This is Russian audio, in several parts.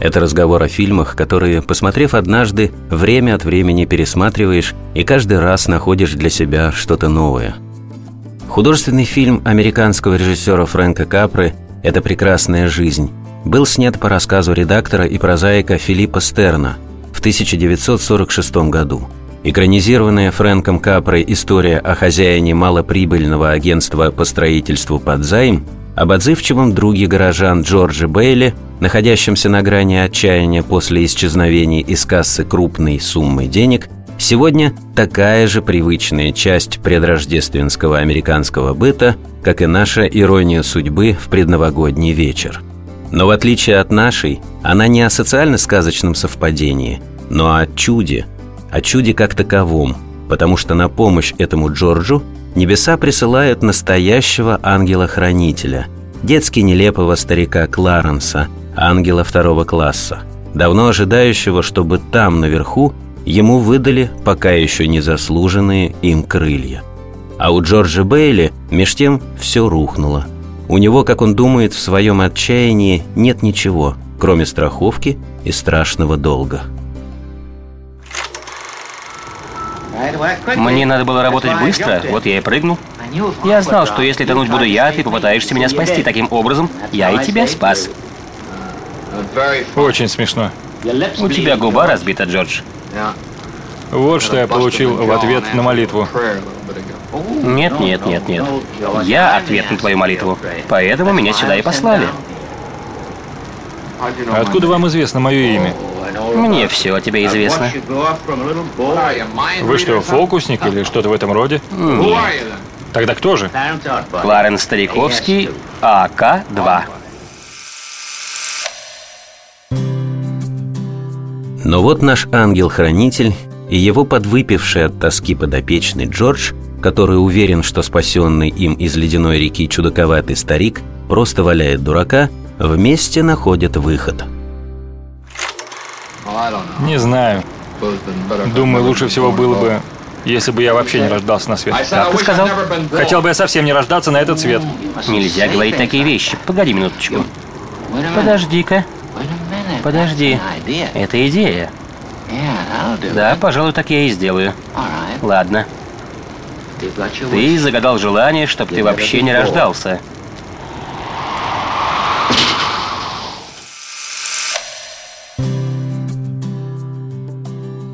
это разговор о фильмах, которые, посмотрев однажды, время от времени пересматриваешь и каждый раз находишь для себя что-то новое. Художественный фильм американского режиссера Фрэнка Капры «Это прекрасная жизнь» был снят по рассказу редактора и прозаика Филиппа Стерна в 1946 году. Экранизированная Фрэнком Капрой история о хозяине малоприбыльного агентства по строительству под займ об отзывчивом друге горожан Джорджи Бейли, находящемся на грани отчаяния после исчезновения из кассы крупной суммы денег, сегодня такая же привычная часть предрождественского американского быта, как и наша ирония судьбы в предновогодний вечер. Но в отличие от нашей, она не о социально-сказочном совпадении, но о чуде, о чуде как таковом, потому что на помощь этому Джорджу небеса присылают настоящего ангела-хранителя, детски нелепого старика Кларенса, ангела второго класса, давно ожидающего, чтобы там, наверху, ему выдали пока еще не заслуженные им крылья. А у Джорджа Бейли меж тем все рухнуло. У него, как он думает, в своем отчаянии нет ничего, кроме страховки и страшного долга. Мне надо было работать быстро, вот я и прыгнул. Я знал, что если тонуть буду я, ты попытаешься меня спасти. Таким образом, я и тебя спас. Очень смешно. У тебя губа разбита, Джордж. Вот что я получил в ответ на молитву. Нет, нет, нет, нет. Я ответ на твою молитву. Поэтому меня сюда и послали. Откуда вам известно мое имя? Мне все о тебе известно. Вы что, фокусник или что-то в этом роде? Нет. Тогда кто же? Кларенс Стариковский, АК-2. Но вот наш ангел-хранитель и его подвыпивший от тоски подопечный Джордж, который уверен, что спасенный им из ледяной реки чудаковатый старик просто валяет дурака, вместе находят выход – не знаю. Думаю, лучше всего было бы, если бы я вообще не рождался на свет. Как ты сказал? Хотел бы я совсем не рождаться на этот свет. Нельзя говорить такие вещи. Погоди минуточку. Подожди-ка. Подожди. Это идея. Да, пожалуй, так я и сделаю. Ладно. Ты загадал желание, чтобы ты вообще не рождался.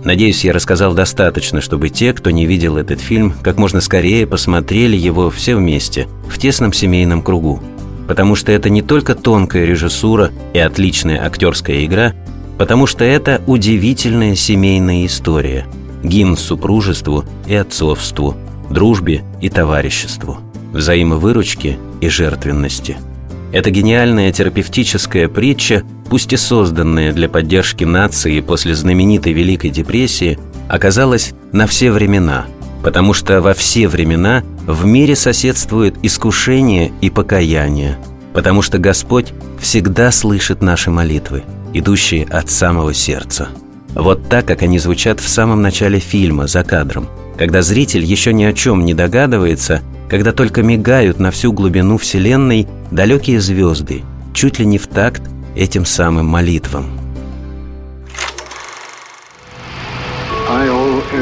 Надеюсь, я рассказал достаточно, чтобы те, кто не видел этот фильм, как можно скорее посмотрели его все вместе, в тесном семейном кругу. Потому что это не только тонкая режиссура и отличная актерская игра, потому что это удивительная семейная история, гимн супружеству и отцовству, дружбе и товариществу, взаимовыручке и жертвенности – это гениальная терапевтическая притча, пусть и созданная для поддержки нации после знаменитой Великой депрессии, оказалась на все времена, потому что во все времена в мире соседствует искушение и покаяние, потому что Господь всегда слышит наши молитвы, идущие от самого сердца. Вот так, как они звучат в самом начале фильма, за кадром, когда зритель еще ни о чем не догадывается – когда только мигают на всю глубину Вселенной далекие звезды, чуть ли не в такт этим самым молитвам.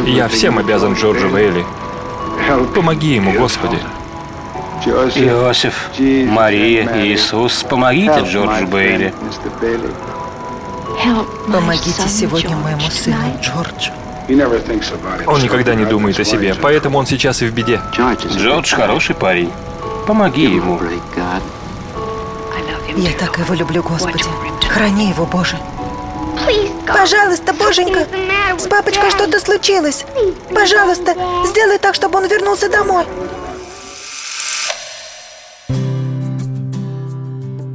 Я всем обязан Джорджу Бейли. Помоги ему, Господи. Иосиф, Мария, Иисус, помогите Джорджу Бейли. Помогите сегодня моему сыну Джорджу. Он никогда не думает о себе, поэтому он сейчас и в беде. Джордж хороший парень. Помоги ему. Я так его люблю, Господи. Храни его, Боже. Пожалуйста, Боженька, с папочкой что-то случилось. Пожалуйста, сделай так, чтобы он вернулся домой.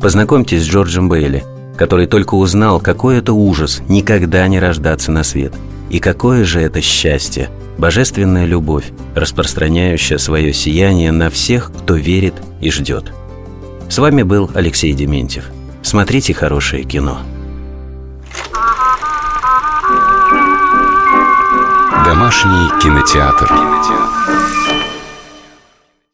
Познакомьтесь с Джорджем Бейли, который только узнал, какой это ужас никогда не рождаться на свет – И какое же это счастье, божественная любовь, распространяющая свое сияние на всех, кто верит и ждет. С вами был Алексей Дементьев. Смотрите хорошее кино. Домашний кинотеатр. кинотеатр.